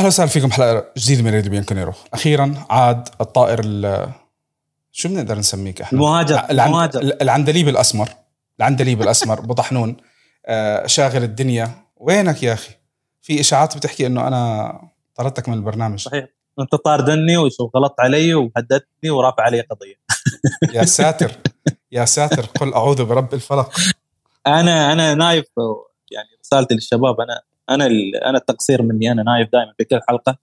أهلا وسهلا فيكم حلقة جديدة من راديو بيانكونيرو أخيرا عاد الطائر ال- شو بنقدر نسميك إحنا؟ المهاجر. المهاجر. العندليب الأسمر. العندليب الأسمر ابو طحنون آه، شاغل الدنيا. وينك يا أخي؟ في إشاعات بتحكي إنه أنا طردتك من البرنامج. صحيح. أنت طاردني وغلطت علي وهددتني ورافع علي قضية. يا ساتر. يا ساتر. قل أعوذ برب الفلق. أنا أنا نايف يعني رسالتي للشباب أنا أنا أنا التقصير مني أنا نايف دائما في كل حلقة.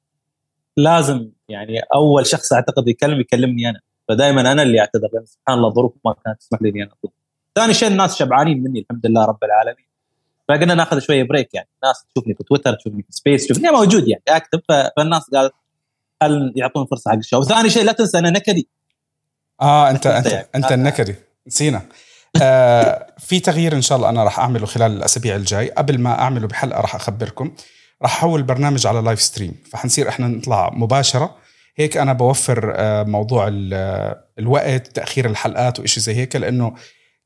لازم يعني أول شخص أعتقد يكلم يكلمني أنا. فدائما أنا اللي أعتذر لأن سبحان الله الظروف ما كانت تسمح لي إني أنا أطلب. ثاني شيء الناس شبعانين مني الحمد لله رب العالمين. فقلنا ناخذ شوية break يعني. الناس تشوفني في تويتر تشوفني في space تشوفني. موجود يعني أكتب. فالناس قالت هل يعطون فرصة حق ال show؟ ثاني شيء لا تنسى أنا نكدي. آه أنت أنت يعني. أنت النكدي. نسينا. آه في تغيير إن شاء الله أنا راح أعمله خلال الأسابيع الجاي. قبل ما أعمله بحلقة راح أخبركم. راح أحول البرنامج على live stream فحنصير إحنا نطلع مباشرة. هيك أنا بوفر آه موضوع آه، الوقت تأخير الحلقات وإشي زي هيك لأنه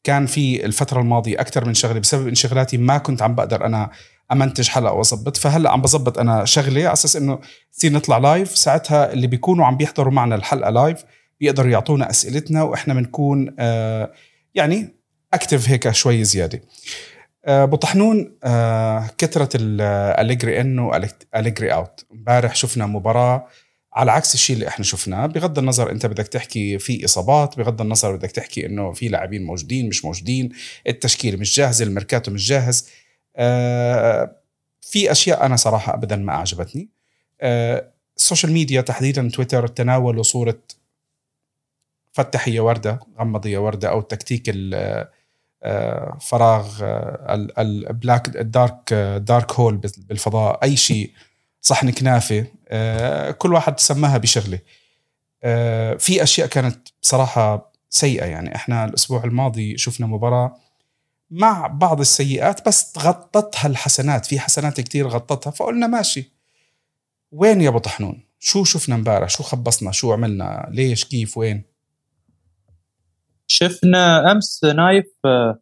كان في الفترة الماضية أكثر من شغلة. بسبب انشغالاتي ما كنت عم بقدر أنا أمنتج حلقة وأظبط. فهلأ عم بظبط أنا شغله على أساس إنه تصير نطلع live ساعتها اللي بيكونوا عم بيحضروا معنا الحلقة live بيقدروا يعطونا أسئلتنا وإحنا بنكون آه يعني active هيك شوي زيادة. آه، ابو طحنون آه كثره الاليجري in واليجري out امبارح شفنا مباراة على عكس الشيء اللي إحنا شفناه. بغض النظر انت بدك تحكي في إصابات بغض النظر بدك تحكي انه في لاعبين موجودين مش موجودين التشكيله مش جاهزه الميركاتو مش جاهز. آه في أشياء أنا صراحة ابدا ما أعجبتني. آه السوشيال ميديا تحديدا تويتر تناولوا صورة فتح يا وردة غمض يا وردة أو تكتيك آه، فراغ آه، ال- ال black ال dark dark hole بالفضاء أي شيء صحن كنافة آه، كل واحد سماها بشغلة. في أشياء كانت بصراحة سيئة يعني إحنا الأسبوع الماضي شفنا مباراة مع بعض السيئات بس غطتها الحسنات في حسنات كتير غطتها فقلنا ماشي. وين يا أبو طحنون؟ شو شفنا امبارح؟ شو خبصنا؟ شو عملنا؟ ليش؟ كيف؟ وين؟ شفنا أمس نايف آه،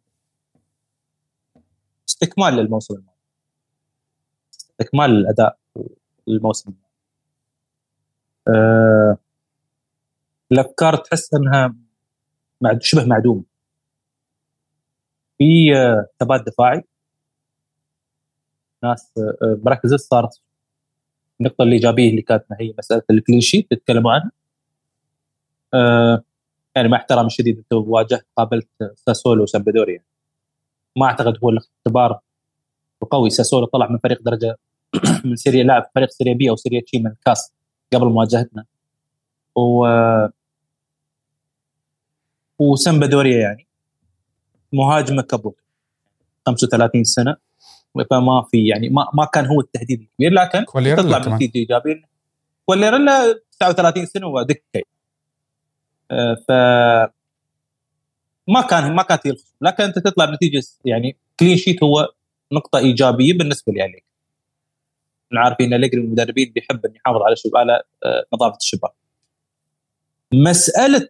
استكمال للموسم الماضي. استكمال الأداء للموسم الماضي. آه، الافكار تحس أنها شبه معدومة. في آه، ثبات دفاعي. ناس آه، آه، مراكز صارت النقطة الإيجابية اللي كانت هي مسألة ال clean sheet تتكلموا عنها. آه، يعني مع احترامي الشديد أنت واجهت قابلت ساسولو وسامبدوريا ما أعتقد هو الاختبار القوي. ساسولو طلع من فريق درجة من سيريا لاعب فريق سيريا بي أو سيريا تشي من الكاس قبل مواجهتنا. و وسامبدوريا يعني مهاجم كبو 35 سنة. فما في يعني ما ما كان هو التهديد الكبير لكن تطلع. بنتيجه ايجابيه كوليرلا 39 سنة ودكة آه، ف ما كان ما كانت لكن أنت تطلع بنتيجة يعني كلين شيت هو نقطة إيجابية بالنسبة لي عليك. إحنا عارفين إن المدربين بيحب إنه يحافظ على على آه، نظافة الشباك مسألة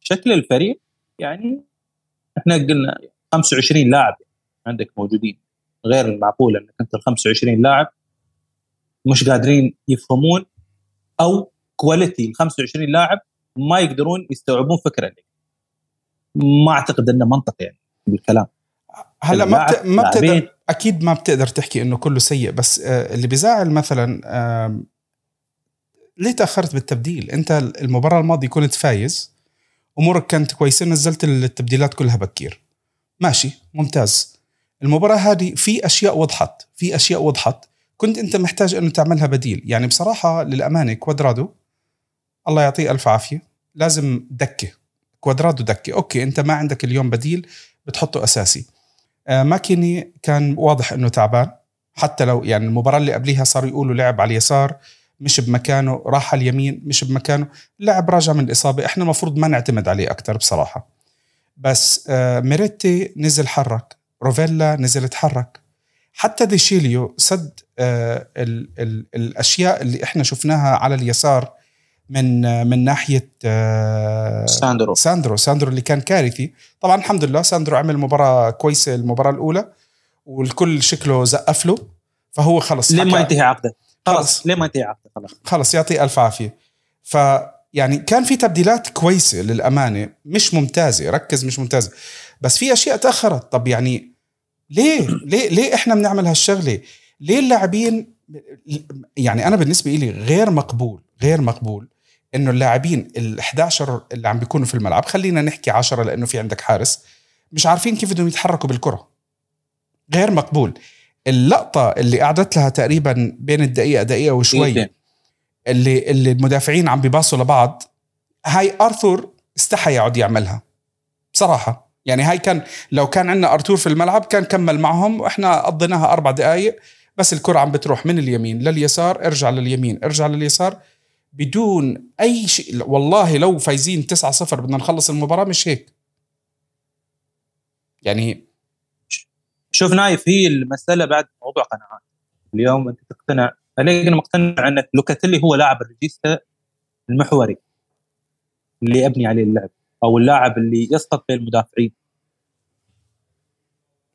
شكل الفريق يعني إحنا قلنا 25 لاعب عندك موجودين غير المعقول إنك أنت ال 25 لاعب مش قادرين يفهمون أو كواليتي ال 25 لاعب ما يقدرون يستوعبون فكرة لك. ما أعتقد إنه منطق يعني بالكلام هلا ما بت... ما بتقدر. أكيد ما بتقدر تحكي إنه كله سيء بس آه، اللي بيزعل مثلا ليه تأخرت بالتبديل أنت المباراة الماضية كنت فايز أمورك كانت كويسة نزلت التبديلات كلها بكير ماشي ممتاز المباراة هذه في أشياء وضحت في أشياء وضحت كنت أنت محتاج إنه تعملها بديل يعني بصراحة للأمانة كوادرادو الله يعطيه ألف عافية. لازم دكة كوادرادو دكه okay أنت ما عندك اليوم بديل بتحطه أساسي. آه، ماكيني كان واضح إنه تعبان. حتى لو يعني المباراة اللي قبليها صاروا يقولوا لعب على اليسار مش بمكانه راح على اليمين مش بمكانه. لاعب راجع من الإصابة. إحنا المفروض ما نعتمد عليه أكثر بصراحة. بس آه، ميريتي نزل حرك. روفيلا نزل تحرك حتى ديشيليو سد آه، ال ال الأشياء اللي إحنا شفناها على اليسار من من ناحية آه، ساندرو. ساندرو. ساندرو اللي كان كارثي. طبعا الحمد لله ساندرو عمل مباراة كويسة المباراة الأولى والكل شكله زقف له فهو خلص ليه ما ينتهي عقده؟ خلص. ليه ما ينتهي عقده؟ خلاص. خلص يعطيه ألف عافية. ف يعني كان في تبديلات كويسة للأمانة مش ممتازة ركز مش ممتازة. بس في أشياء تأخرت. طب يعني ليه؟ ليه ليه إحنا بنعمل هالشغلة؟ ليه اللاعبين يعني أنا بالنسبة لي غير مقبول غير مقبول إنه اللاعبين ال 11 اللي عم بيكونوا في الملعب خلينا نحكي 10 لأنه في عندك حارس مش عارفين كيف بدهم يتحركوا بالكرة. غير مقبول. اللقطة اللي قعدت لها تقريبا بين الدقيقة دقيقة وشوي. اللي اللي المدافعين عم بيباصوا لبعض هاي ارثur استحى يقعد يعملها. بصراحة. يعني هاي كان لو كان عندنا ارتور في الملعب كان كمل معهم وإحنا قضيناها أربع دقائق بس الكرة عم بتروح من اليمين لليسار ارجع لليمين ارجع لليسار بدون أي شيء. والله لو فايزين 9-0 بدنا نخلص المباراة مش هيك؟ يعني شوف نايف هي المسألة بعد موضوع قناعات. اليوم أنت تقتنع أنا مقتنع انك لوكاتيلي هو لاعب ال regista المحوري اللي ابني عليه اللعب أو اللاعب اللي يسقط بين المدافعين.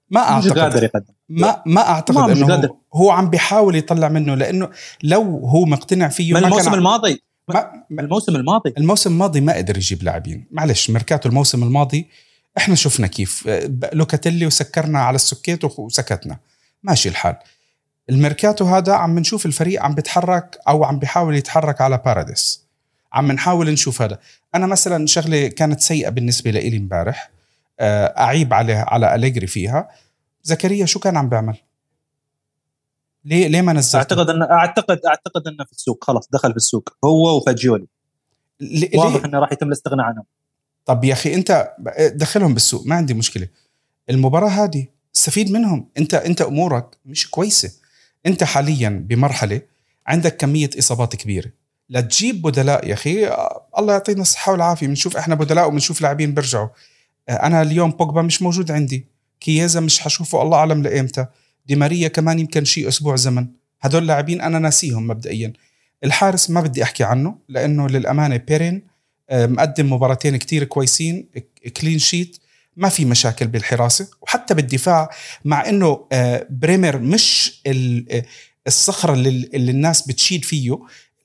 ما أعتقد. قادر يقدم. ما ما أعتقد ما إنه قادر. هو, عم بيحاول يطلع منه لأنه لو هو مقتنع فيه ما الموسم كان الماضي. ما الموسم الماضي. الموسم الماضي ما قدر يجيب لاعبين. معلش ميركاتو الموسم الماضي إحنا شفنا كيف. لوكاتيلي وسكرنا على السكيت وسكتنا. ماشي الحال. الميركاتو هذا عم نشوف الفريق عم بيتحرك أو عم بيحاول يتحرك على باراديس. عم نحاول نشوف هذا. أنا مثلا شغلة كانت سيئة بالنسبة لي امبارح. أعيب عليه على أليجري فيها. زكريا شو كان عم بيعمل؟ ليه ليه ما نزلته؟ أعتقد إن أعتقد أعتقد إنه في السوق خلاص دخل في السوق هو وفاجيولي. واضح؟ إنه راح يتم الاستغناء عنهم. طب يا أخي أنت دخلهم بالسوق ما عندي مشكلة. المباراة هذه استفيد منهم. أنت أنت أمورك مش كويسة. أنت حاليا بمرحلة عندك كمية إصابات كبيرة. لا تجيب بدلاء يا أخي. آه، الله يعطينا الصحة والعافية. بنشوف إحنا بدلاء وبنشوف لاعبين بيرجعوا. آه، أنا اليوم بوجبا مش موجود عندي. كييزا مش حشوفه الله أعلم لايمتى دي ماريا كمان يمكن شيء أسبوع زمن. هدول لاعبين أنا ناسيهم مبدئيا. الحارس ما بدي أحكي عنه لأنه للأمانة بيرين آه، مقدم مباراتين كتير كويسين clean sheet ما في مشاكل بالحراسة وحتى بالدفاع مع إنه آه، بريمر مش آه، الصخرة اللي, الناس بتشيد فيه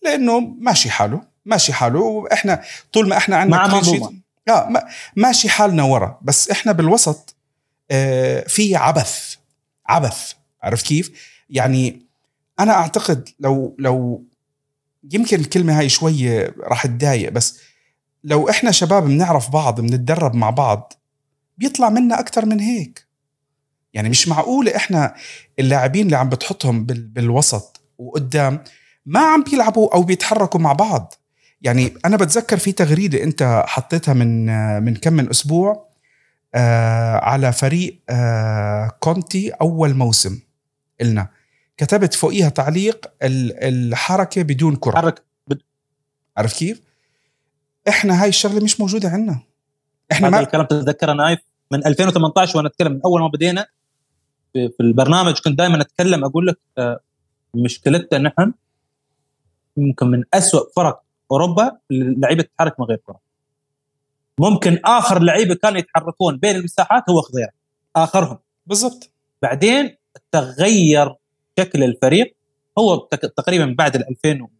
لأنه ماشي حاله ماشي حاله وإحنا طول ما إحنا عندنا مع منظومة. آه ما- ماشي حالنا ورا بس إحنا بالوسط آه، في عبث عبث عرفت كيف؟ يعني أنا أعتقد لو لو يمكن الكلمة هاي شوية راح تضايق بس لو إحنا شباب بنعرف بعض بنتدرب مع بعض بيطلع منا أكثر من هيك يعني مش معقوله إحنا اللاعبين اللي عم بتحطهم بال- بالوسط وقدام ما عم بيلعبوا أو بيتحركوا مع بعض يعني أنا بتذكر في تغريدة أنت حطيتها من من كم من أسبوع آه على فريق آه كونتي أول موسم إلنا. كتبت فوقيها تعليق ال- الحركة بدون كرة. حرك عرفت كيف؟ إحنا هاي الشغلة مش موجودة عندنا. إحنا هذا ما الكلام تتذكره نايف من 2018 وأنا أتكلم. من أول ما بدينا في في البرنامج كنت دائما أتكلم أقول لك آه، مشكلتنا نحن يمكن من أسوأ فرق أوروبا لعيبة تتحرك من غير كرة. ممكن آخر لعيبة كانوا يتحركون بين المساحات هو خضيره آخرهم. بالضبط. بعدين تغير شكل الفريق. هو تقريبا بعد ال 2000 و-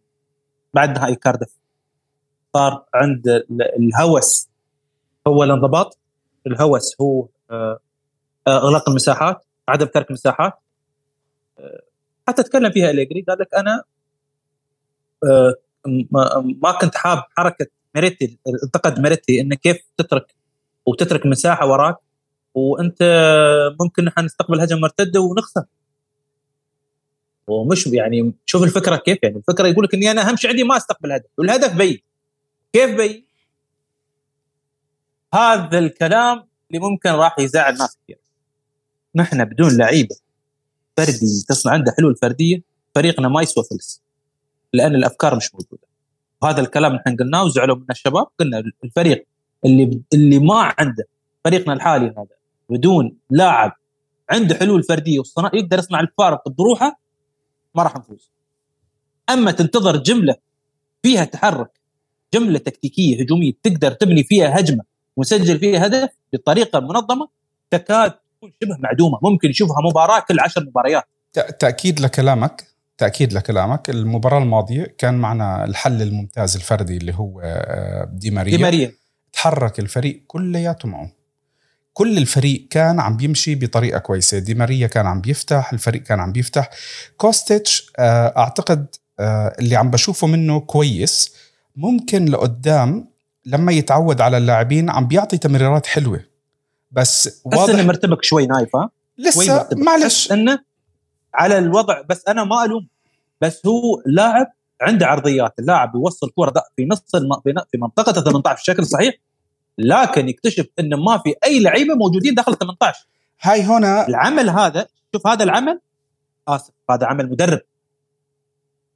بعد نهائي كاردف صار عند ال- الهوس هو الانضباط. الهوس هو آه، آه، إغلاق المساحات عدم ترك مساحات آه، حتى تكلم فيها إليجري قال لك أنا ما- كنت حاب حركة ميريتي انتقد ميريتي إنه كيف تترك وتترك مساحة وراك وأنت ممكن نحن نستقبل هجمة مرتدة ونخسر. ومش يعني شوف الفكرة كيف يعني الفكرة يقول لك إني أنا أهم شيء عندي ما أستقبل هدف والهدف بي كيف بي هذا الكلام اللي ممكن راح يزعل ناس كثير. نحن بدون لعيبة فردي تصنع عنده حلول فردية فريقنا ما يسوى فلس. لأن الأفكار مش موجودة. وهذا الكلام نحن قلناه وزعلوا منا الشباب. قلنا الفريق اللي اللي ما عنده فريقنا الحالي هذا بدون لاعب عنده حلول فردية وصنع يقدر يصنع الفارق بروحه ما راح نفوز. أما تنتظر جملة فيها تحرك جملة تكتيكية هجومية تقدر تبني فيها هجمة وتسجل فيها هدف بطريقة منظمة تكاد تكون شبه معدومة. ممكن نشوفها مباراة كل عشر مباريات. تأكيد لكلامك. تأكيد لكلامك. المباراة الماضية كان معنا الحل الممتاز الفردي اللي هو آه، دي ماريا. دي ماريا. تحرك الفريق كلياته معه. كل الفريق كان عم بيمشي بطريقة كويسة. دي ماريا كان عم بيفتح الفريق كان عم بيفتح. كوستيتش آه، أعتقد آه، اللي عم بشوفه منه كويس. ممكن لقدام لما يتعود على اللاعبين عم بيعطي تمريرات حلوة. بس واضح إنه مرتبك شوي نايف ها؟ لسه معلش. إنه على الوضع بس أنا ما ألوم. بس هو لاعب عنده عرضيات اللاعب بيوصل كرة في نص في منطقه 18 بشكل صحيح لكن يكتشف انه ما في أي لعيبة موجودين داخل 18 هاي هنا العمل هذا شوف هذا العمل آسف هذا عمل مدرب.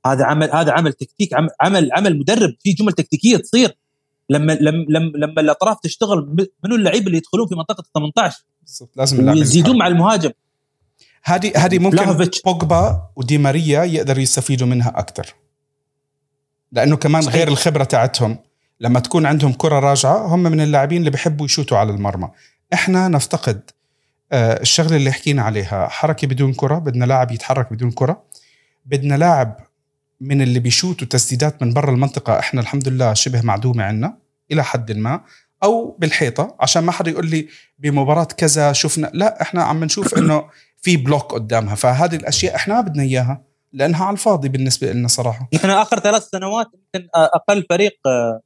هذا عمل هذا عمل تكتيك عمل عمل مدرب في جمل تكتيكية تصير. لما لما لما, لما الأطراف تشتغل منو اللعيبه اللي يدخلون في منطقة 18 لازم يزيدون مع المهاجم. هذه هذه ممكن بوجبا ودي ماريا يقدروا يستفيدوا منها أكثر لأنه كمان صحيح. غير الخبرة تاعتهم. لما تكون عندهم كرة راجعة هم من اللاعبين اللي بيحبوا يشوتوا على المرمى. إحنا نفتقد آه، الشغلة اللي حكينا عليها. حركة بدون كرة بدنا لاعب يتحرك بدون كرة. بدنا لاعب من اللي بيشوتوا تسديدات من برا المنطقة إحنا الحمد لله شبه معدومة عنا إلى حد ما. أو بالحيطة عشان ما حدا يقول لي بمباراة كذا شفنا لا إحنا عم نشوف إنه في block قدامها. فهذه الأشياء إحنا ما بدنا إياها لأنها على الفاضي بالنسبة لنا صراحة. إحنا آخر ثلاث سنوات يمكن أقل فريق آه،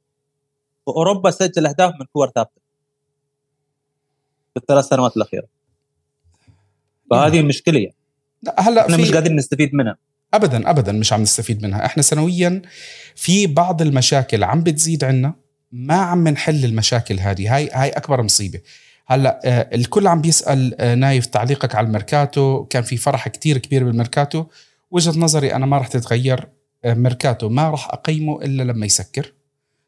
في أوروبا سجل أهداف من كور ثابتة. في الثلاث سنوات الأخيرة. فهذه نعم. مشكلة. يعني لا هلأ إحنا مش قادرين نستفيد منها. ابدا ابدا مش عم نستفيد منها. إحنا سنويا في بعض المشاكل عم بتزيد عنا ما عم نحل المشاكل هذه. هاي هاي أكبر مصيبة. هلا آه، الكل عم بيسأل آه، نايف تعليقك على الميركاتو؟ كان في فرح كتير كبير بالميركاتو. وجهة نظري أنا ما راح تتغير آه، ميركاتو ما راح أقيمه إلا لما يسكر.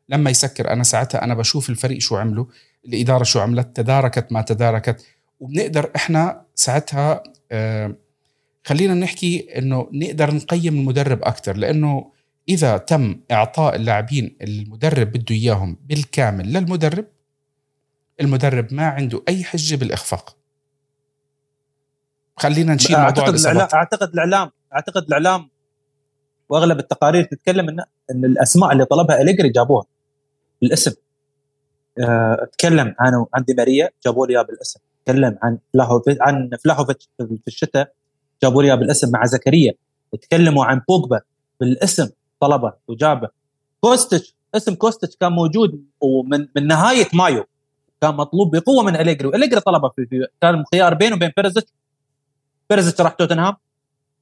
لما يسكر أنا ساعتها أنا بشوف الفريق شو عمله الإدارة شو عملت تداركت ما تداركت. وبنقدر إحنا ساعتها خلينا نحكي إنه نقدر نقيم المدرب أكثر لأنه إذا تم إعطاء اللاعبين المدرب بده إياهم بالكامل للمدرب المدرب ما عنده أي حجة بالإخفاق. خلينا نشيل موضوع أعتقد الاعلام أعتقد الاعلام أعتقد الإعلام وأغلب التقارير تتكلم ان إن الأسماء اللي طلبها إليجري جابوها بالاسم. أه تكلم عن عن دي ماريا جابوا لي بالاسم. تكلم عن فلاهوفيتش عن فلاهوفيتش في الشتاء جابوا لي بالاسم مع زكريا. تكلموا عن بوجبا بالاسم طلبه وجابه. كوستش اسم كوستش كان موجود ومن من نهاية مايو. كان مطلوب بقوة من أليجري وأليجري طلبه في, في كان خيار بينه وبين بيرزيتش. بيرزيتش راح توتنهام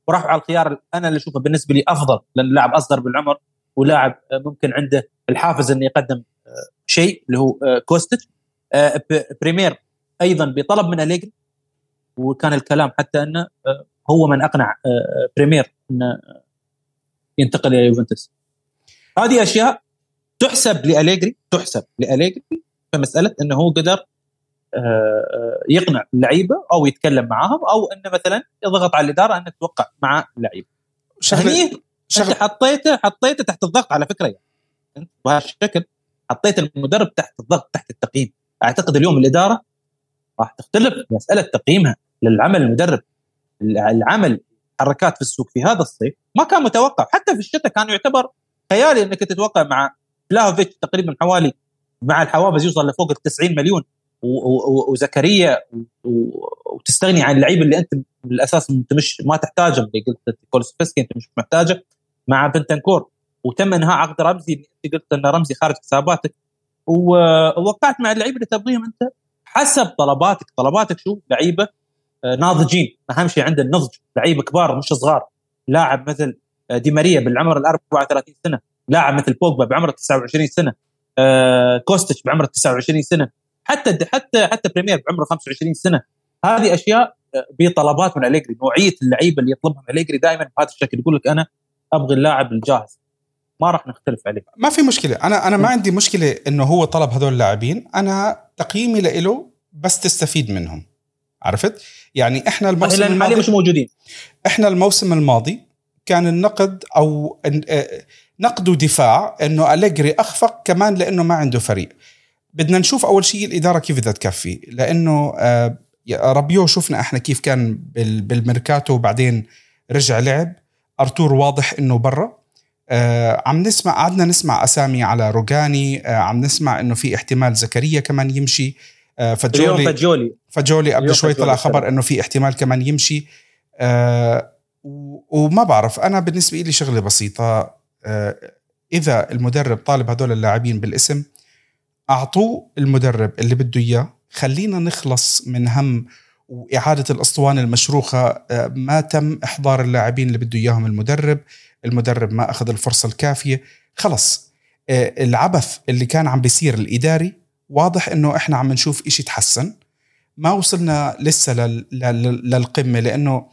وراحوا على الخيار أنا اللي أشوفه بالنسبة لي أفضل لأن لاعب أصغر بالعمر ولاعب ممكن عنده الحافز إنه يقدم آه، شيء اللي هو آه، كوستش آه، بريمير أيضا بطلب من أليجري وكان الكلام حتى إنه هو من أقنع بريمير إنه ينتقل إلى يوفنتوس. هذه أشياء تحسب لأليجري تحسب لأليجري في مسألة إنه هو قدر آه، آه، يقنع اللعيبة أو يتكلم معاهم أو إنه مثلا يضغط على الإدارة انك توقع مع اللعيبه هني أنت حطيته حطيته تحت الضغط على فكرة يعني. أنت بهالشكل حطيت المدرب تحت الضغط تحت التقييم. أعتقد اليوم الإدارة راح تختلف مسألة تقييمها للعمل المدرب. العمل حركات في السوق في هذا الصيف ما كان متوقع. حتى في الشتاء كان يعتبر خيالي إنك تتوقع مع فلاهوفيتش تقريبا حوالي مع الحوافز يوصل لفوق ال 90 مليون. وزكريا وتستغني عن اللعيبه اللي أنت بالأساس انت مش ما تحتاجهم اللي قلت كولوسفسكي أنت مش محتاجه. مع بنتنكور. وتم إنهاء عقد رمزي. أنت قلت إن رمزي خارج حساباتك. ووقعت مع اللعيبه اللي تبغيهم أنت. حسب طلباتك. طلباتك شو؟ لعيبة آه، ناضجين. أهم شيء عند النضج لعيبه كبار مش صغار. لاعب مثل آه، دي ماريا بالعمر ال 34 سنة. لاعب مثل بوجبا بعمر 29 سنة. كوستش بعمر 29 سنة. حتى حتى حتى بريمير بعمره 25 سنة. هذه أشياء بطلبات من أليجري. نوعية اللعيبة اللي يطلبها أليجري دائما بهذا الشكل. يقول لك أنا أبغي اللاعب الجاهز. ما راح نختلف عليه. ما في مشكلة. أنا أنا ما عندي مشكلة إنه هو طلب هذول اللاعبين. أنا تقييمي له بس تستفيد منهم. عرفت؟ يعني إحنا الموسم الماضي مش موجودين. إحنا الموسم الماضي كان النقد أو نقد ودفاع إنه أليجري أخفق كمان لإنه ما عنده فريق. بدنا نشوف أول شيء الإدارة كيف بدها تكفي لإنه آه، ربيو شفنا إحنا كيف كان بالميركاتو وبعدين رجع لعب. أرتور واضح إنه برا. آه عم نسمع قعدنا نسمع أسامي على روجاني. آه عم نسمع إنه في احتمال زكريا كمان يمشي. آه فجولي فجولي. فجولي قبل شوي طلع خبر إنه في احتمال كمان يمشي. آه وما بعرف أنا بالنسبة لي شغلة بسيطة. إذا المدرب طالب هدول اللاعبين بالاسم أعطوه المدرب اللي بده إياه. خلينا نخلص من هم وإعادة الأسطوانة المشروخة. آه، ما تم إحضار اللاعبين اللي بده إياهم المدرب. المدرب ما أخذ الفرصة الكافية. خلص. آه، العبث اللي كان عم بيصير الإداري واضح إنه إحنا عم نشوف إشي تحسن. ما وصلنا لسه للقمة لأنه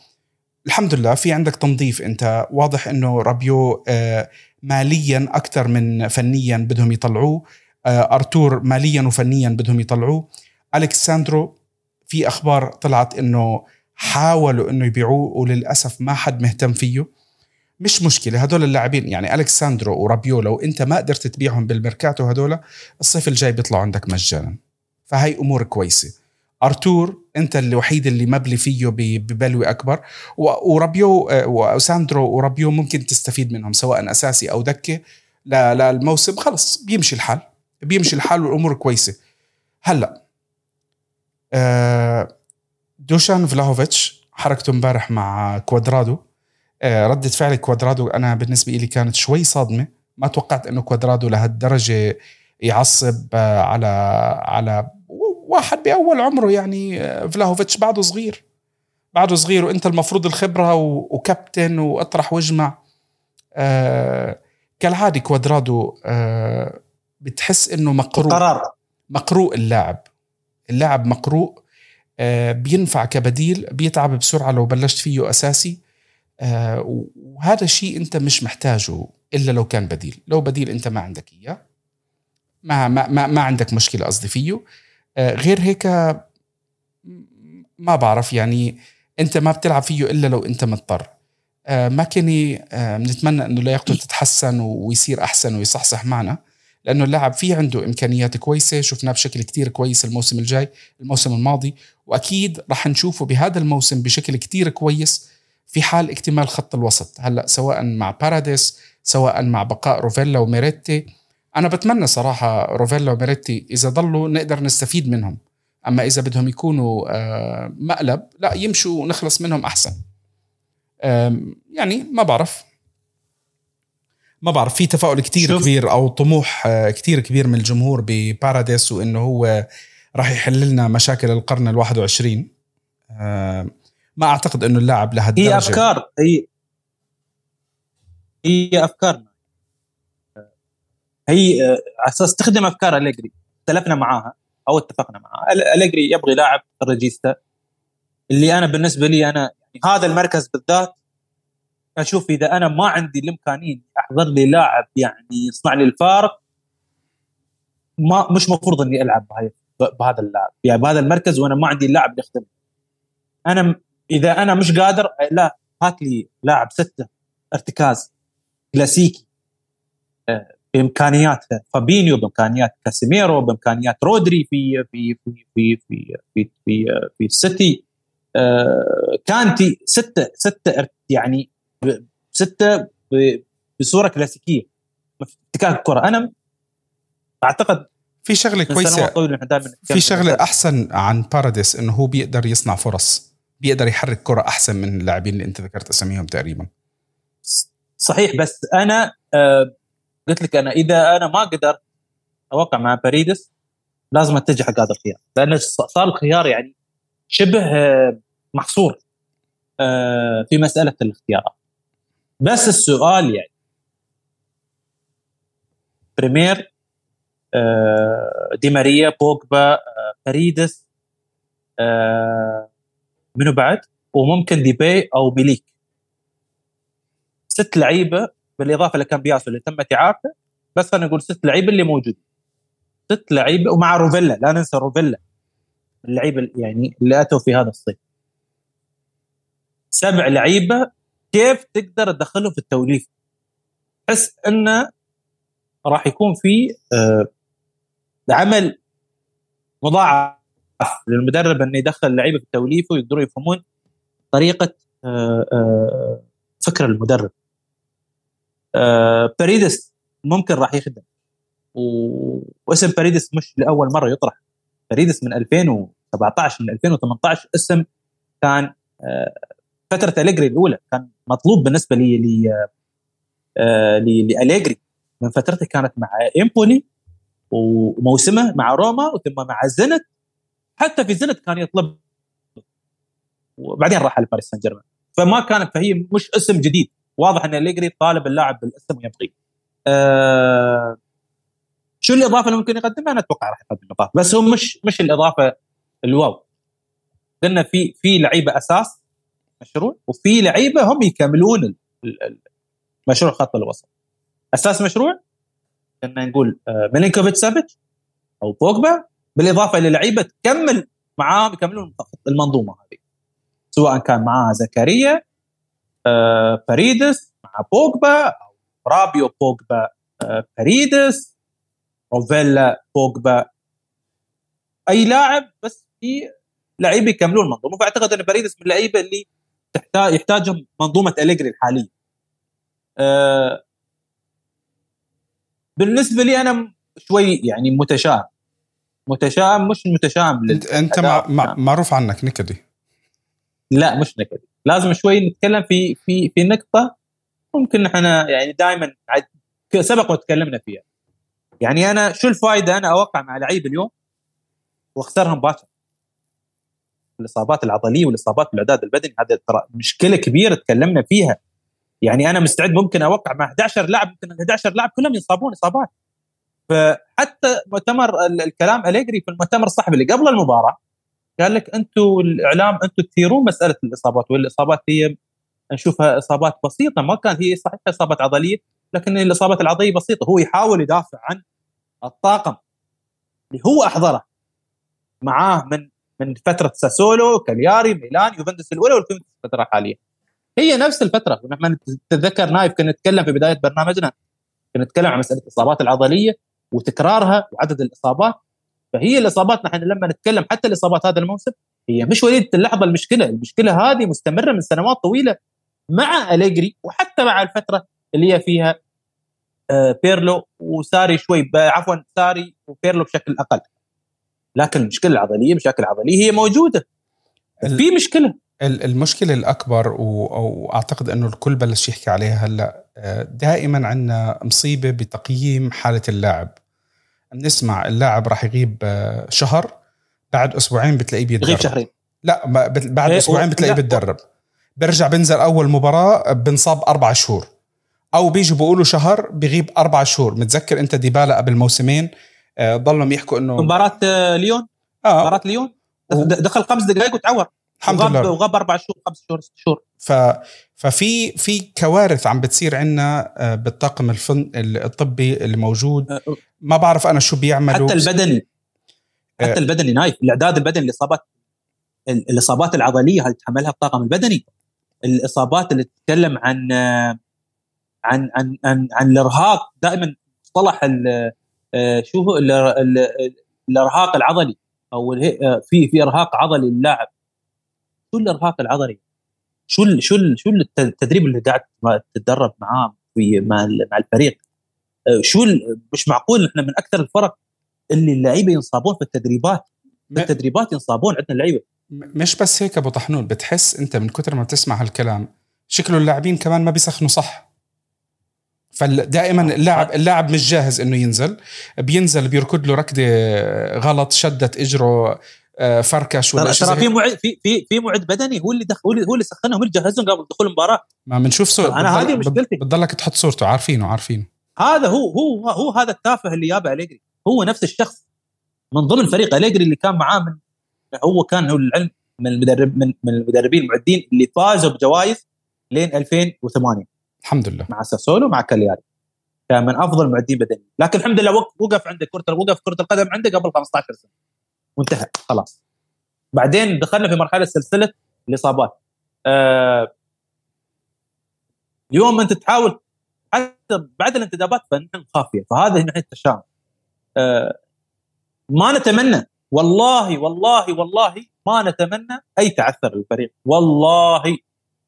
الحمد لله في عندك تنظيف انت. واضح انه رابيو آه، ماليا أكثر من فنيا بدهم يطلعوه. أرتور ماليا وفنيا بدهم يطلعوه. ألكساندرو في أخبار طلعت إنه حاولوا إنه يبيعوه وللأسف ما حد مهتم فيه. مش مشكلة هدول اللاعبين يعني ألكساندرو ورابيو لو أنت ما قدرت تبيعهم بالميركاتو هدول الصيف الجاي بيطلعوا عندك مجانا. فهي أمور كويسة. أرتور أنت الوحيد اللي مبلي فيه ببلوى أكبر. ورابيو وساندرو ورابيو ممكن تستفيد منهم سواء أساسي أو دكة. للموسم خلص بيمشي الحال. بيمشي الحال والأمور كويسة. هلأ آه، دوشان فلاهوفيتش حركته امبارح مع كوادرادو. آه، ردة فعل كوادرادو أنا بالنسبة لي كانت شوي صادمة. ما توقعت أنه كوادرادو لهالدرجة يعصب آه، على على واحد بأول عمره يعني فلاهوفيتش بعده صغير. بعده صغير وإنت المفروض الخبرة وكابتن وأطرح وأجمع. آه كالعادة كوادرادو آه بتحس إنه مقروء. قرار. مقروء اللاعب. اللاعب مقروء آه، بينفع كبديل بيتعب بسرعة لو بلشت فيه أساسي. آه، وهذا شيء إنت مش محتاجه إلا لو كان بديل. لو بديل إنت ما عندك إياه. ما ما ما, ما عندك مشكلة قصدي فيه. آه، غير هيك ما بعرف يعني أنت ما بتلعب فيه إلا لو أنت مضطر. ماكيني بنتمنى إنه لياقته تتحسن ويصير أحسن ويصحصح معنا لأنه اللاعب في عنده إمكانيات كويسة شفناه بشكل كتير كويس الموسم الجاي الموسم الماضي وأكيد رح نشوفه بهذا الموسم بشكل كتير كويس في حال اكتمال خط الوسط. هلأ سواء مع باراديس سواء مع بقاء روفيلا وميريتي أنا بتمنى صراحة روفيلا وميريتي إذا ضلوا نقدر نستفيد منهم. أما إذا بدهم يكونوا آه، مقلب يلا يمشوا ونخلص منهم أحسن. يعني ما بعرف. ما بعرف في تفاؤل كتير كبير أو طموح آه، كتير كبير من الجمهور بباراديس وإنه هو راح يحل لنا مشاكل القرن ال21 آه، ما أعتقد إنه اللاعب لهالدرجة. هي أفكار. هي هي افكار هي آه، على أساس تخدم أفكار أليجري اختلفنا معاها أو اتفقنا معاها. أليجري يبغي لاعب ريجيستا اللي أنا بالنسبة لي أنا يعني هذا المركز بالذات أشوف إذا أنا ما عندي الإمكانية أحضر لي لاعب يعني يصنع لي الفارق ما مش مفروض إني ألعب بهاي بهذا اللاعب يعني بهذا المركز وأنا ما عندي اللاعب يخدم أنا إذا أنا مش قادر لا هات لي لاعب ستة ارتكاز كلاسيكي بإمكانيات فابينيو بإمكانيات كاسيميرو بإمكانيات رودري في في في في في في في, في السيتي آه، كانتي ستة ستة يعني ستة بصورة كلاسيكية. افتكاك الكرة. أنا أعتقد في شغلة كويسة. في شغلة أحسن عن باراديس إنه هو بيقدر يصنع فرص بيقدر يحرك كرة أحسن من اللاعبين اللي أنت ذكرت أساميهم تقريبا. صحيح بس أنا آه قلت لك أنا إذا أنا ما قدرت اوقع مع باريدس لازم أتجه حق هذا الخيار. لأن صار الخيار يعني شبه آه، محصور آه في مسألة الاختيارات. بس السؤال يعني بريمر آه، دي ماريا بوجبا باريدس منو بعد؟ وممكن ديباي أو ميليك. ست لعيبة بالإضافة لكامبياسو اللي تم اعارته بس خلينا نقول ست لعيبه اللي موجود. ست لعيبه ومع روفيلا لا ننسى روفيلا. اللعيبه يعني اللي أتوا في هذا الصيف. سبع لعيبة كيف تقدر تدخله في التوليف؟ تحس انه راح يكون في آه، عمل مضاعف للمدرب إنه يدخل اللعيبه في التوليف ويقدروا يفهمون طريقة آه، آه، فكر المدرب. باريدس ممكن راح يخدم. واسم باريدس مش لأول مرة يطرح. باريدس من 2017 من 2018 اسم كان آه فترة أليجري الأولى. كان مطلوب بالنسبة لي لي آه لاليجري من فترته كانت مع امبولي وموسمه مع روما وثم مع زنت حتى في زنت كان يطلب. وبعدين راح على باريس سان جيرمان. فما كانت فهي مش اسم جديد. واضح إن أليجري طالب اللاعب بالاسم ويبغي. أه شو الإضافة اللي ممكن يقدمها؟ أنا أتوقع راح يقدم إضافة بس هو مش مش الإضافة ال wow. قلنا في في لعيبة أساس مشروع وفي لعيبة هم يكملون مشروع خط الوسط. أساس مشروع كنا نقول آه، ميلينكوفيتش سافيتش أو بوجبا بالإضافة للعيبه تكمل معاهم يكملون المنظومة هذه. سواء كان معاها زكريا آه، باريدس مع بوجبا أو رابيو بوجبا آه، باريدس روفيلا بوجبا. أي لاعب بس في لعيبة يكملون المنظومة فأعتقد أن باريدس من اللعيبة اللي تحتاج يحتاجهم منظومة أليجري الحالية. أه بالنسبة لي أنا شوي يعني متشائم. متشائم مش متشائم انت, أنت مع مع معروف عنك نكدي. لا مش نكدي لازم شوي نتكلم في في في نقطة ممكن إحنا يعني دائما سبق وتكلمنا فيها. يعني أنا شو الفائده أنا أوقع مع لعيب اليوم واخسرهم باكر. الإصابات العضلية والإصابات بالأعداد البدني هذا ترى مشكلة كبيرة تكلمنا فيها. يعني أنا مستعد ممكن أوقع مع 11 لاعب ممكن 11 لاعب كلهم ينصابون إصابات. فحتى مؤتمر الكلام أليجري في المؤتمر الصحفي اللي قبل المباراة قال لك أنتم الإعلام أنتم تثيرون مسألة الإصابات والإصابات هي نشوفها إصابات بسيطة ما كانت هي صحيح إصابات عضلية لكن الإصابات العضلية بسيطة هو يحاول يدافع عن الطاقم اللي هو أحضره. معاه من من فترة ساسولو كالياري ميلان يوفنتوس الأولى والفينتوس الفترة الحاليه هي نفس الفترة ونحن نتذكر نايف كنا نتكلم في بداية برنامجنا كنا نتكلم عن مسألة الإصابات العضلية وتكرارها وعدد الإصابات. فهي الإصابات نحن لما نتكلم حتى الإصابات هذا الموسم هي مش وليده اللحظه المشكلة، المشكلة هذه مستمرة من سنوات طويلة مع أليجري وحتى مع الفترة اللي هي فيها آه، بيرلو وساري شوي عفوا ساري وبيرلو بشكل أقل. لكن المشكلة العضلية مشاكل عضلية هي موجودة. في مشكلة المشكلة الأكبر واعتقد إنه الكل بلش يحكي عليها هلأ آه، دائما عندنا مصيبة بتقييم حالة اللاعب نسمع اللاعب راح يغيب آه، شهر بعد أسبوعين بتلاقيه بيتدرب. يغيب شهرين. لا بعد إيه، أسبوعين بتلاقيه بيتدرب. برجع بنزل أول مباراة بنصاب أربع شهور. أو بيجوا بيقولوا شهر بيغيب أربع شهور. متذكر أنت ديبالا قبل موسمين آه، ضلهم يحكوا إنه مباراة ليون؟ آه. مباراة ليون؟ دخل خمس دقائق وتعور. الحمد وغاب لله. وغاب أربع شهور خمس شهور ست شهور. ف ففي في كوارث عم بتصير عندنا آه، بالطاقم الفن الطبي اللي موجود. أه، ما بعرف أنا شو بيعملوا. حتى البدني حتى أه البدني نايف الإعداد البدني الاصابات الإصابات العضلية هل تحملها الطاقم البدني. الإصابات اللي تتكلم عن عن عن عن, عن الإرهاق دائما مصطلح شو هو؟ الإرهاق العضلي أو في في إرهاق عضلي للاعب. شو الإرهاق العضلي؟ شو ال شو ال شو التدريب اللي قاعد تتدرب معاه في مع مع الفريق؟ آه، شو مش معقول إحنا من أكثر الفرق اللي اللعيبة ينصابون في التدريبات في التدريبات ينصابون عندنا اللعيبة. مش بس هيك أبو طحنون بتحس أنت من كثر ما بتسمع هالكلام شكله اللاعبين كمان ما بيسخنوا صح. فدائما اللاعب اللاعب مش جاهز إنه ينزل بينزل بيركض له ركضة غلط شدت إجره آه، فركش ولا ترى في معد في في في معد بدني هو اللي دخل هو اللي هو اللي سخنهم هو اللي جهزهم قبل دخول المباراة. ما بنشوف صورته أنا هذه مشكلتي. بتضلك تحط صورته. عارفينه عارفينه. هذا هو هو هو هذا التافه اللي جابه أليجري. هو نفس الشخص. من ضمن فريق أليجري اللي كان معاه من هو كان هو العلم من المدرب من, من المدربين المعدين اللي فازوا بجوائز لين 2008 الحمد لله. مع ساسولو مع كالياري. كان من أفضل المعدين بدنيا لكن الحمد لله وقف عنده كره وقف كرة القدم عنده قبل 15 سنة. وانتهى خلاص. بعدين دخلنا في مرحلة سلسلة الإصابات. آه اليوم أنت تحاول حتى بعد الانتدابات فنحن خافية فهذا ناحيه التشاؤم. آه ما نتمنى والله والله والله ما نتمنى أي تعثر للفريق والله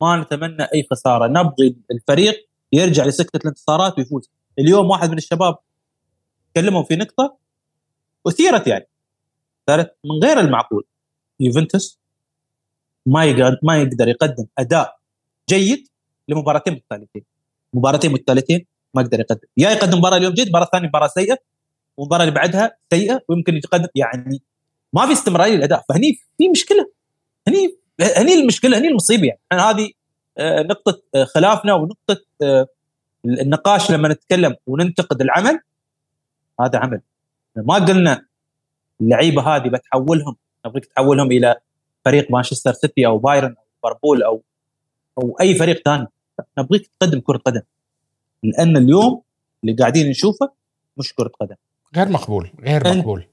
ما نتمنى أي خسارة. نبغي الفريق يرجع لسكه الانتصارات ويفوز. اليوم واحد من الشباب تكلموا في نقطة اثيرت يعني. صارت من غير المعقول. يوفنتوس ما يقدر ما يقدر يقدم أداء جيد لمباراتين متتاليتين مباراتين متتاليتين ما يقدر يقدم. يا يقدم مباراة اليوم جيد مباراة ثانية مباراة سيئة والمباراه اللي بعدها سيئة ويمكن يتقدم. يعني ما في استمرارية للأداء. فهني في مشكلة. هني هني المشكلة هني المصيبة يعني. هذه آه، نقطة آه، خلافنا ونقطة آه، النقاش لما نتكلم وننتقد العمل هذا عمل. ما قلنا اللعيبة هذه بتحولهم. نبغيك تحولهم إلى فريق مانشستر سيتي أو بايرن أو ليفربول أو أو أي فريق ثاني. نبغيك تقدم كرة قدم. لأن اليوم اللي قاعدين نشوفه مش كرة قدم. غير مقبول غير مقبول.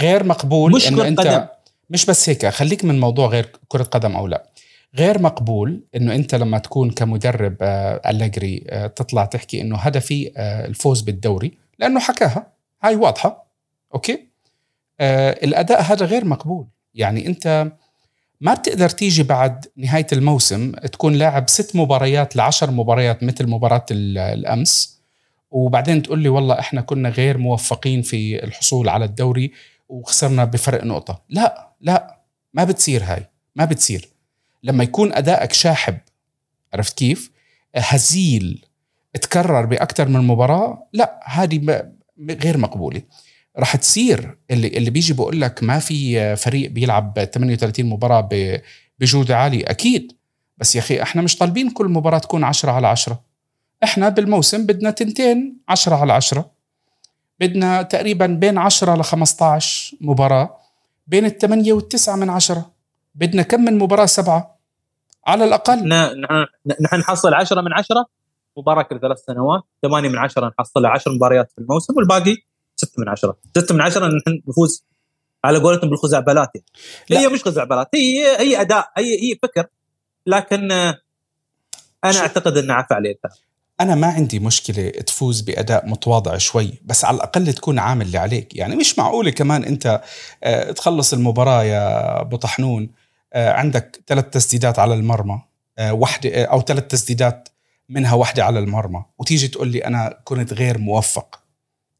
غير مقبول مش انه انت قدم. مش بس هيك خليك من موضوع غير كرة قدم أو لا. غير مقبول إنه أنت لما تكون كمدرب آه أليجري آه تطلع تحكي إنه هدفي آه الفوز بالدوري لأنه حكاها. هاي واضحة. أوكي؟ الأداء هذا غير مقبول. يعني أنت ما بتقدر تيجي بعد نهاية الموسم تكون لاعب ست مباريات لعشر مباريات مثل مباراة الأمس وبعدين تقول لي والله إحنا كنا غير موفقين في الحصول على الدوري وخسرنا بفرق نقطة. لا لا ما بتصير هاي ما بتصير. لما يكون أدائك شاحب عرفت كيف؟ هزيل تكرر بأكثر من مباراة لا هذه غير مقبولة. راح تصير. اللي اللي بيجي بقول لك ما في فريق بيلعب 38 مباراة بجوده عاليه أكيد. بس يا أخي إحنا مش طالبين كل مباراة تكون 10 على 10 إحنا بالموسم بدنا تنتين 10 على 10 بدنا تقريبا بين 10 ل 15 مباراة بين الثمانية والتسعة من عشرة. بدنا كم من مباراة؟ سبعة. على الأقل. نحن نحصل عشرة من عشرة مباراة كل ثلاث سنوات ثمانية من عشرة نحصلها عشر مباريات في الموسم والباقي ستة من عشرة. ستة من عشرة نحن نفوز على قولتهم بالخزعبلات هي مش خزعبلات هي هي أداء هي هي فكر. لكن أنا أعتقد انه عفى عليه أنا ما عندي مشكلة تفوز بأداء متواضع شوي بس على الأقل تكون عامل اللي عليك. يعني مش معقوله كمان أنت آه، تخلص المباراة يا أبو طحنون آه، عندك ثلاث تسديدات على المرمى آه، واحدة أو ثلاث تسديدات منها واحدة على المرمى وتيجي تقول لي أنا كنت غير موفق.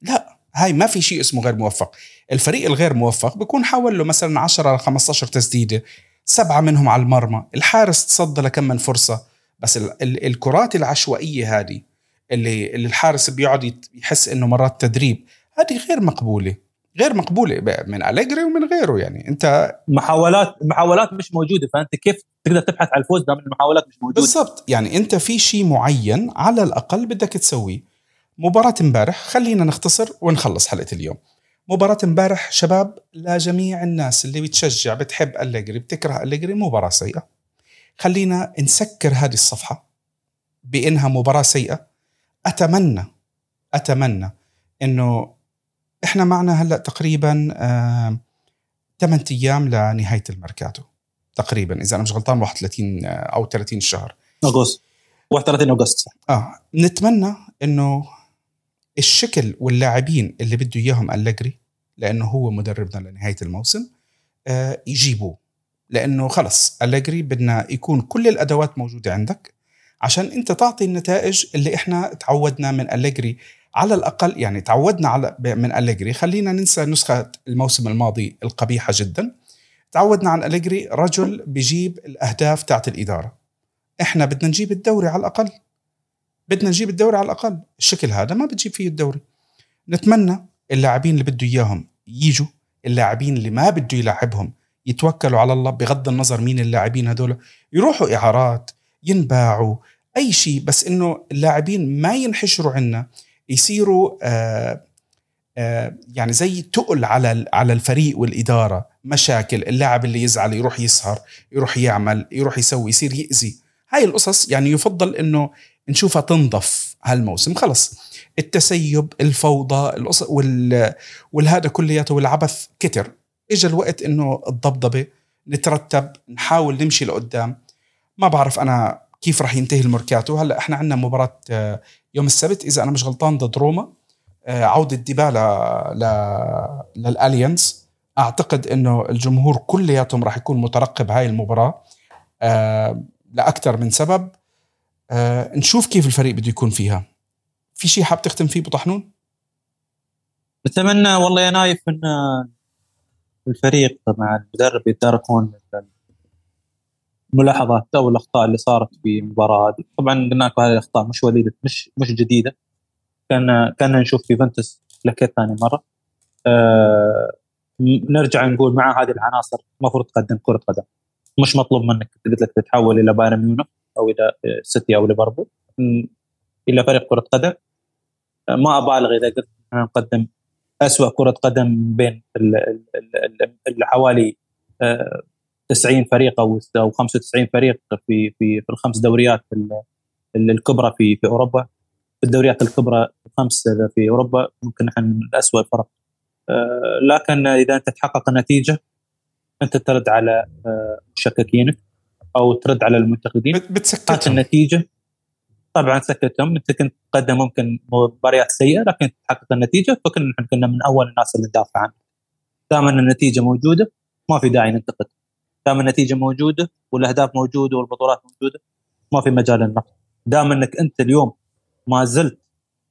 لا. هاي ما في شيء اسمه غير موفق. الفريق الغير موفق بيكون حاول له مثلا 10 ل 15 تسديدة سبعة منهم على المرمى الحارس تصدى لكم من فرصة. بس ال ال الكرات العشوائية هذه اللي اللي الحارس بيقعد يحس إنه مرات تدريب هذه غير مقبولة. غير مقبولة من أليجري ومن غيره يعني. أنت محاولات محاولات مش موجودة. فأنت كيف تقدر تبحث عن الفوز دام المحاولات مش موجودة؟ بالضبط. يعني أنت في شيء معين على الأقل بدك تسويه. مباراة امبارح خلينا نختصر ونخلص حلقة اليوم. مباراة امبارح شباب لجميع الناس اللي بتشجع بتحب أليجري بتكره أليجري مباراة سيئة. خلينا نسكر هذه الصفحة بإنها مباراة سيئة. أتمنى أتمنى إنه إحنا معنا هلأ تقريبا آه 8 أيام لنهاية الميركاتو. تقريبا إذا أنا مش غلطان 31 آه، أو 30 شهر. أغسطس. 31 أغسطس. آه نتمنى إنه الشكل واللاعبين اللي بده إياهم أليجري لأنه هو مدربنا لنهاية الموسم آه يجيبوه. لأنه خلص أليجري بدنا يكون كل الأدوات موجودة عندك عشان أنت تعطي النتائج اللي إحنا تعودنا من أليجري على الأقل يعني تعودنا على من أليجري. خلينا ننسى نسخة الموسم الماضي القبيحة جدا. تعودنا عن أليجري رجل بيجيب الأهداف تاعت الإدارة. إحنا بدنا نجيب الدوري على الأقل. بدنا نجيب الدوري على الأقل. الشكل هذا ما بتجيب فيه الدوري. نتمنى اللاعبين اللي بده إياهم يجوا اللاعبين اللي ما بده يلعبهم يتوكلوا على الله بغض النظر مين اللاعبين هذول. يروحوا إعارات ينباعوا أي شيء بس إنه اللاعبين ما ينحشروا عنا يصيروا آآ آآ يعني زي تقل على على الفريق والإدارة. مشاكل اللاعب اللي يزعل يروح يسهر يروح يعمل يروح يسوي يصير يأذي. هاي القصص يعني يفضل إنه نشوفها تنضف هالموسم. خلص. التسيب الفوضى وال والهذا كلياته والعبث كتر. اجى الوقت إنه الضبضبة نترتب نحاول نمشي لقدام. ما بعرف أنا كيف راح ينتهي الميركاتو هلأ إحنا عندنا مباراة آه، يوم السبت. إذا أنا مش غلطان ضد روما آه، عودة ديبالا ل... للاليانز أعتقد إنه الجمهور كلياتهم راح يكون مترقب هاي المباراة آه، لأكثر من سبب. آه نشوف كيف الفريق بده يكون فيها. في شيء حاب تختم فيه أبو طحنون؟ بتمنى والله يا نايف إن الفريق مع المدرب يتداركون الملاحظات أو الأخطاء اللي صارت في المباراة هذه. طبعا قلنا لكم هذه الأخطاء مش وليدة مش مش جديدة. كان كان نشوف يوفنتوس لكيت ثاني مرة. آه نرجع نقول مع هذه العناصر المفروض تقدم كرة قدم. مش مطلوب منك قلت لك تتحول إلى بايرن ميونخ. أو إلى سيتي أو ليفربول. إلى فريق كرة قدم ما أبالغ إذا قلت نقدم اسوء كرة قدم بين حوالي 90 آه، فريق أو أو 95 فريق في في في الخمس دوريات الكبرى في في أوروبا. في الدوريات الكبرى الخمس في أوروبا ممكن نحن من اسوء الفرق. آه، لكن إذا أنت تحقق النتيجه أنت ترد على مشككينك. آه، أو ترد على المنتقدين. بتسكتهم. النتيجة. طبعا سكتهم. أنت كنت تقدم ممكن مباريات سيئة لكن تحقق النتيجة. فكنا نحن كنا من أول الناس اللي ندافع عنها دام النتيجة موجودة ما في داعي ننتقد. دام النتيجة موجودة والأهداف موجودة والبطولات موجودة ما في مجال للنقد. دام أنك أنت اليوم ما زلت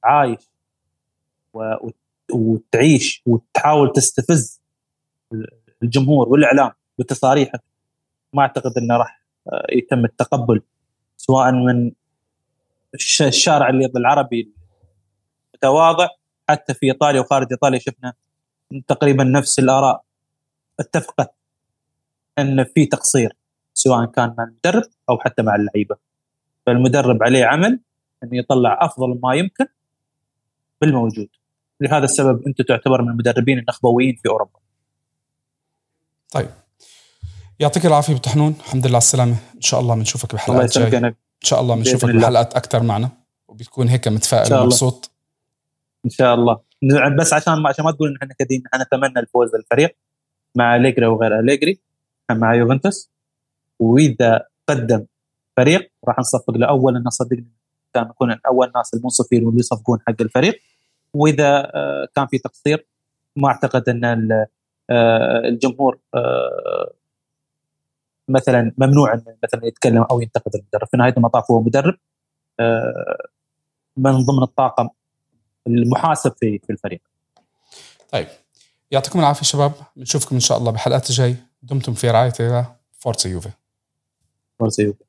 عايش وتعيش وتحاول تستفز الجمهور والإعلام بتصاريحك ما أعتقد إنه راح يتم التقبل سواء من الشارع العربي متواضع حتى في إيطاليا وخارج إيطاليا. شفنا تقريبا نفس الآراء اتفقت إن في تقصير سواء كان مع المدرب أو حتى مع اللعيبة. فالمدرب عليه عمل إنه يطلع أفضل ما يمكن بالموجود. لهذا السبب انت تعتبر من المدربين النخبويين في أوروبا. طيب. يعطيك العافية أبو طحنون. الحمد لله على السلامة. إن شاء الله بنشوفك بحلقات جاية إن شاء الله بنشوفك بحلقات أكثر معنا. وبتكون هيك متفائل ومبسوط. إن شاء الله. بس عشان ما عشان ما تقول ان إحنا كدين إحنا نتمنى الفوز للفريق مع أليجري وغير أليجري. مع يوفنتوس. وإذا قدم فريق راح نصفق له اولا صدقني كان نكون اول ناس المنصفين واللي يصفقون حق الفريق. وإذا آه، كان في تقصير ما أعتقد إن آه، الجمهور آه، مثلا ممنوع انه مثلا يتكلم أو ينتقد المدرب في نهاية المطاف هو مدرب من ضمن الطاقم المحاسب في في الفريق. طيب يعطيكم العافية شباب بنشوفكم إن شاء الله بحلقات الجاي دمتم في رعاية الله فورتسا يوفي. فورتسا يوفي.